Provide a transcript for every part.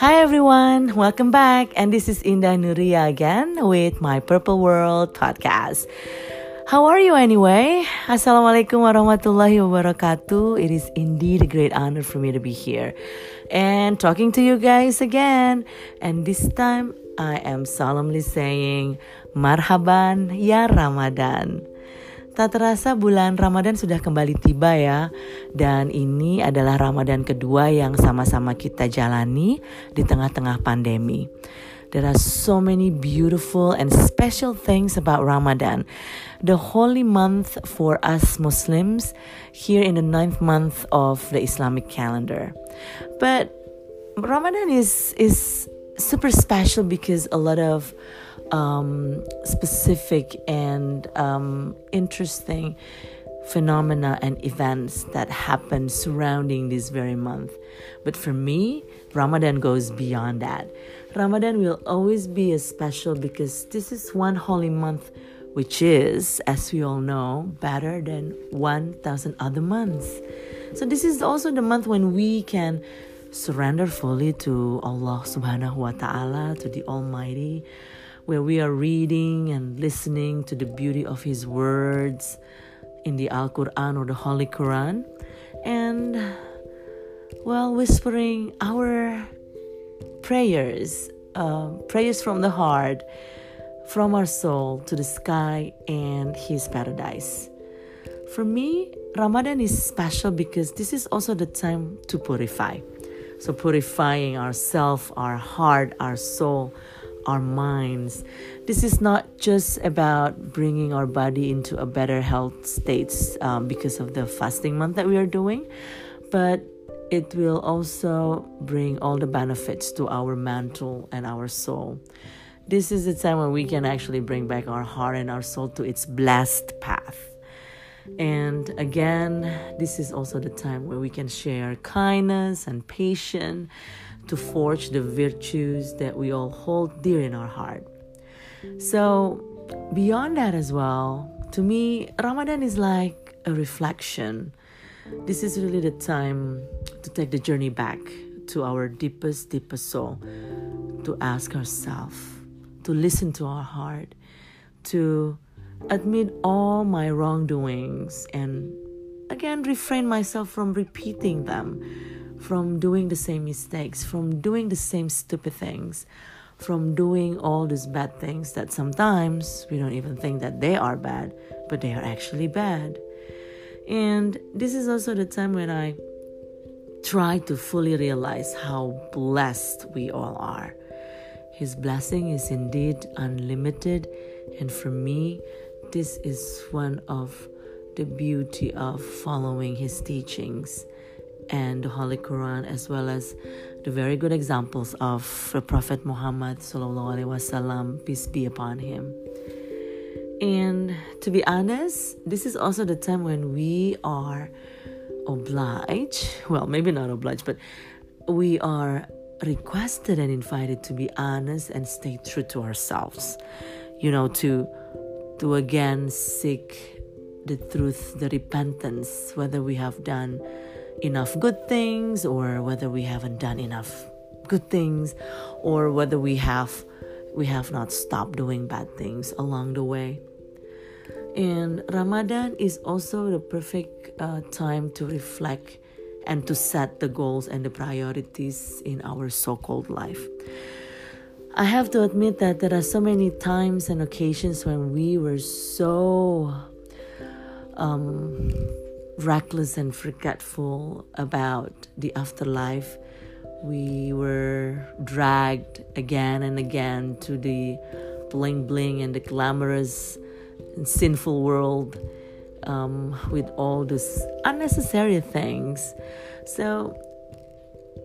Hi everyone, welcome back. And this is Indah Nuria again with my Purple World podcast. How are you anyway? Assalamualaikum warahmatullahi wabarakatuh. It is indeed a great honor for me to be here and talking to you guys again. And this time I am solemnly saying Marhaban ya Ramadan. Tak terasa bulan Ramadan sudah kembali tiba ya. Dan ini adalah Ramadan kedua yang sama-sama kita jalani di tengah-tengah pandemi. There are so many beautiful and special things about Ramadan. The holy month for us Muslims here in the ninth month of the Islamic calendar. But Ramadan is, is super special because a lot of um, specific and um, interesting phenomena and events that happen surrounding this very month. But for me, Ramadan goes beyond that. Ramadan will always be a special because this is one holy month which is, as we all know, better than 1,000 other months. So, this is also the month when we can surrender fully to Allah subhanahu wa ta'ala, to the Almighty where we are reading and listening to the beauty of His words in the Al Quran or the Holy Quran, and well, whispering our prayers, uh, prayers from the heart, from our soul to the sky and His paradise. For me, Ramadan is special because this is also the time to purify. So, purifying ourself, our heart, our soul our minds. This is not just about bringing our body into a better health states um, because of the fasting month that we are doing, but it will also bring all the benefits to our mental and our soul. This is the time when we can actually bring back our heart and our soul to its blessed path. And again, this is also the time where we can share kindness and patience to forge the virtues that we all hold dear in our heart. So, beyond that as well, to me, Ramadan is like a reflection. This is really the time to take the journey back to our deepest, deepest soul, to ask ourselves, to listen to our heart, to admit all my wrongdoings, and again refrain myself from repeating them from doing the same mistakes, from doing the same stupid things, from doing all these bad things that sometimes we don't even think that they are bad, but they are actually bad. And this is also the time when I try to fully realize how blessed we all are. His blessing is indeed unlimited, and for me, this is one of the beauty of following his teachings and the Holy Quran, as well as the very good examples of the Prophet Muhammad wasallam, peace be upon him. And to be honest, this is also the time when we are obliged, well, maybe not obliged, but we are requested and invited to be honest and stay true to ourselves. You know, to to again seek the truth, the repentance, whether we have done enough good things or whether we haven't done enough good things or whether we have we have not stopped doing bad things along the way. And ramadan is also the perfect uh, time to reflect and to set the goals and the priorities in our so-called life. I have to admit that there are so many times and occasions when we were so um, reckless and forgetful about the afterlife. We were dragged again and again to the bling bling and the glamorous and sinful world um, with all these unnecessary things. So,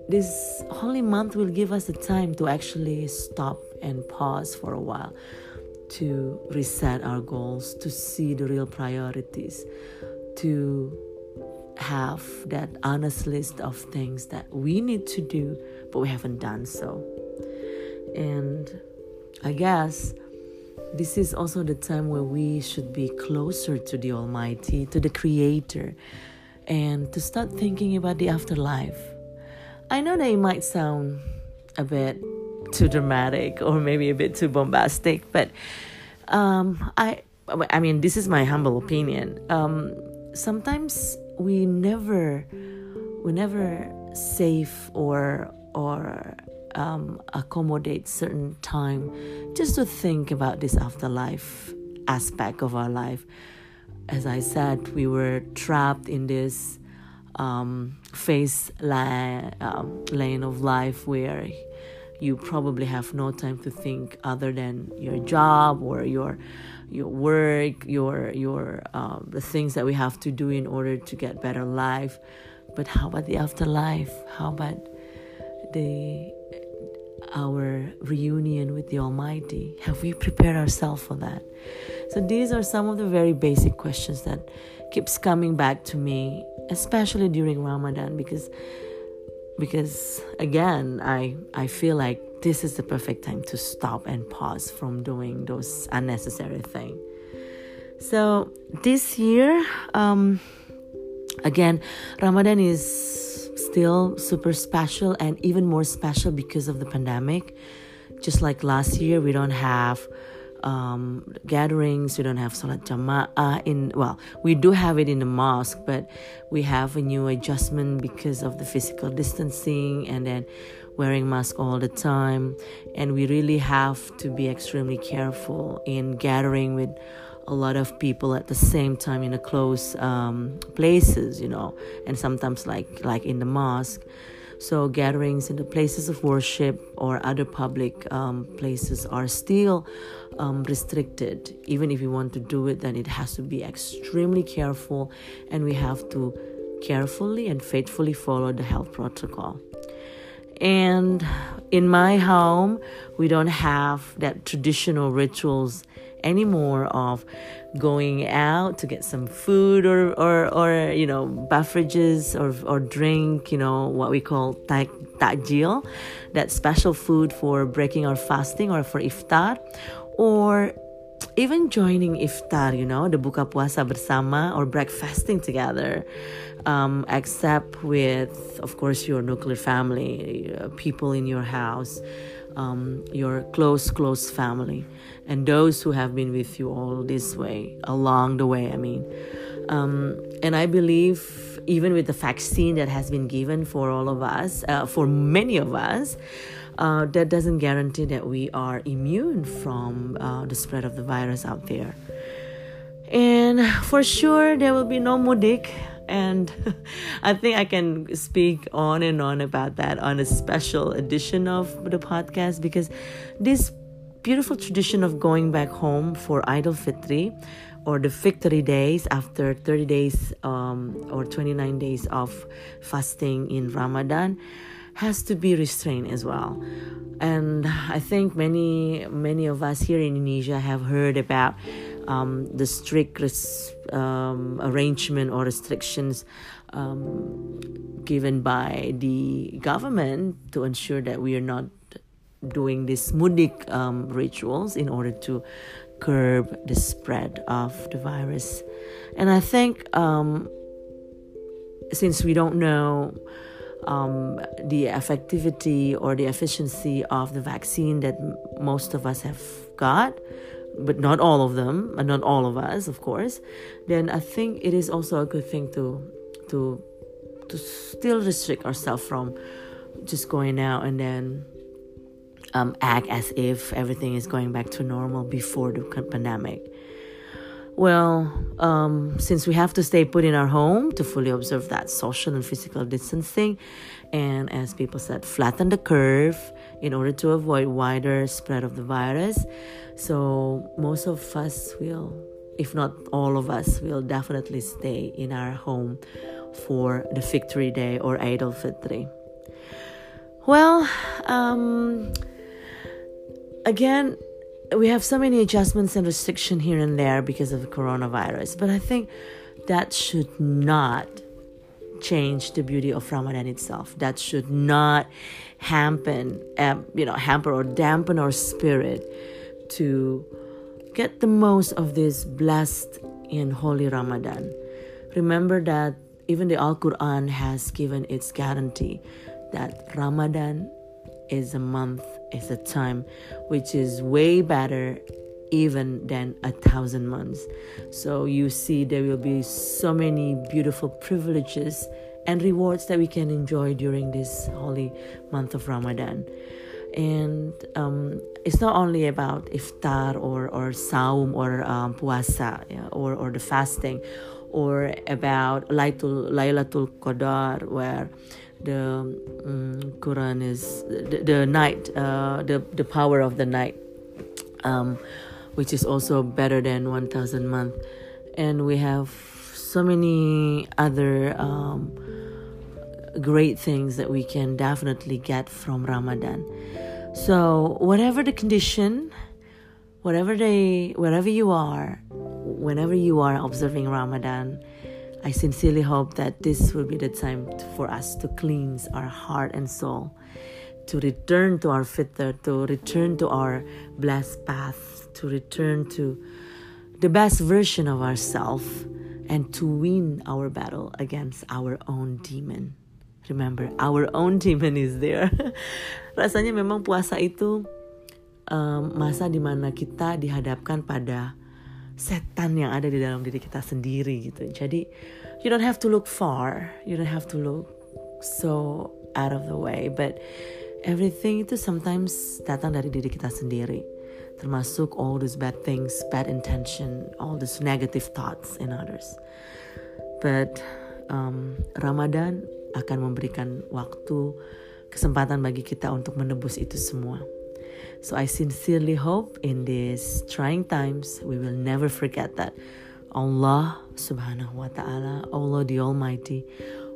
this holy month will give us the time to actually stop and pause for a while to reset our goals, to see the real priorities, to have that honest list of things that we need to do, but we haven't done so. And I guess this is also the time where we should be closer to the Almighty, to the Creator, and to start thinking about the afterlife. I know that it might sound a bit too dramatic or maybe a bit too bombastic, but um, I I mean this is my humble opinion. Um, sometimes we never we never save or or um, accommodate certain time just to think about this afterlife aspect of our life. As I said, we were trapped in this um, phase la- um, lane of life where you probably have no time to think other than your job or your your work, your your um, the things that we have to do in order to get better life. But how about the afterlife? How about the our reunion with the Almighty? Have we prepared ourselves for that? So these are some of the very basic questions that keeps coming back to me, especially during Ramadan, because because again, I I feel like this is the perfect time to stop and pause from doing those unnecessary things. So this year, um, again, Ramadan is still super special and even more special because of the pandemic. Just like last year, we don't have um, gatherings, we don't have Salat Jama'ah in, well, we do have it in the mosque, but we have a new adjustment because of the physical distancing and then wearing mask all the time. And we really have to be extremely careful in gathering with a lot of people at the same time in a close um, places, you know, and sometimes like like in the mosque. So gatherings in the places of worship or other public um, places are still um, restricted. Even if you want to do it, then it has to be extremely careful, and we have to carefully and faithfully follow the health protocol. And in my home, we don't have that traditional rituals anymore of going out to get some food or or, or you know beverages or or drink you know what we call takjil that special food for breaking our fasting or for iftar. Or even joining iftar, you know, the buka puasa bersama or breakfasting together, um, except with, of course, your nuclear family, uh, people in your house, um, your close, close family and those who have been with you all this way, along the way, I mean. Um, and I believe, even with the vaccine that has been given for all of us, uh, for many of us, uh, that doesn't guarantee that we are immune from uh, the spread of the virus out there. And for sure, there will be no mudik. And I think I can speak on and on about that on a special edition of the podcast because this beautiful tradition of going back home for Eid al-Fitr or the victory days after 30 days um, or 29 days of fasting in Ramadan has to be restrained as well. And I think many many of us here in Indonesia have heard about um, the strict res- um, arrangement or restrictions um, given by the government to ensure that we are not doing these mudik um, rituals in order to curb the spread of the virus. And I think um, since we don't know um, the effectivity or the efficiency of the vaccine that most of us have got, but not all of them, and not all of us, of course, then I think it is also a good thing to to to still restrict ourselves from just going out and then um, act as if everything is going back to normal before the pandemic. Well, um, since we have to stay put in our home to fully observe that social and physical distancing, and as people said, flatten the curve in order to avoid wider spread of the virus. So most of us will, if not all of us, will definitely stay in our home for the Victory Day or Eid al-Fitr. Well, um, again, we have so many adjustments and restriction here and there because of the coronavirus, but I think that should not change the beauty of Ramadan itself. That should not hamper, um, you know, hamper or dampen our spirit to get the most of this blessed and holy Ramadan. Remember that even the Al Quran has given its guarantee that Ramadan is a month, is a time which is way better even than a thousand months. So you see, there will be so many beautiful privileges and rewards that we can enjoy during this holy month of Ramadan. And um, it's not only about iftar or or saum or um, puasa yeah, or or the fasting, or about Laylatul Laylatul Qadar where the um, Quran is the, the night, uh, the the power of the night. Um, which is also better than 1000 month and we have so many other um, great things that we can definitely get from ramadan so whatever the condition whatever they wherever you are whenever you are observing ramadan i sincerely hope that this will be the time for us to cleanse our heart and soul to return to our fitr to return to our blessed path to return to the best version of ourselves and to win our battle against our own demon. Remember, our own demon is there. Rasanya memang puasa itu um, masa di mana kita dihadapkan pada setan yang ada di dalam diri kita sendiri gitu. Jadi, you don't have to look far, you don't have to look so out of the way, but everything itu sometimes datang dari diri kita sendiri termasuk all those bad things, bad intention, all those negative thoughts in others. But um, Ramadan akan memberikan waktu, kesempatan bagi kita untuk menebus itu semua. So I sincerely hope in these trying times we will never forget that Allah subhanahu wa ta'ala, Allah the Almighty,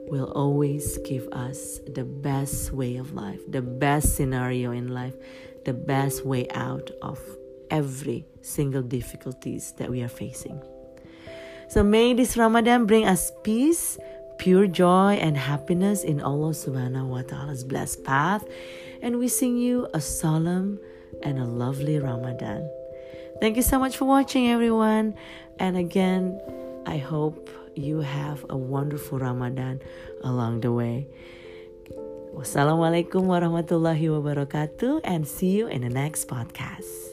will always give us the best way of life, the best scenario in life, the best way out of every single difficulties that we are facing. So may this Ramadan bring us peace, pure joy and happiness in Allah subhanahu wa ta'ala's blessed path and wishing you a solemn and a lovely Ramadan. Thank you so much for watching everyone and again I hope you have a wonderful Ramadan along the way. Wassalamualaikum warahmatullahi wabarakatuh and see you in the next podcast.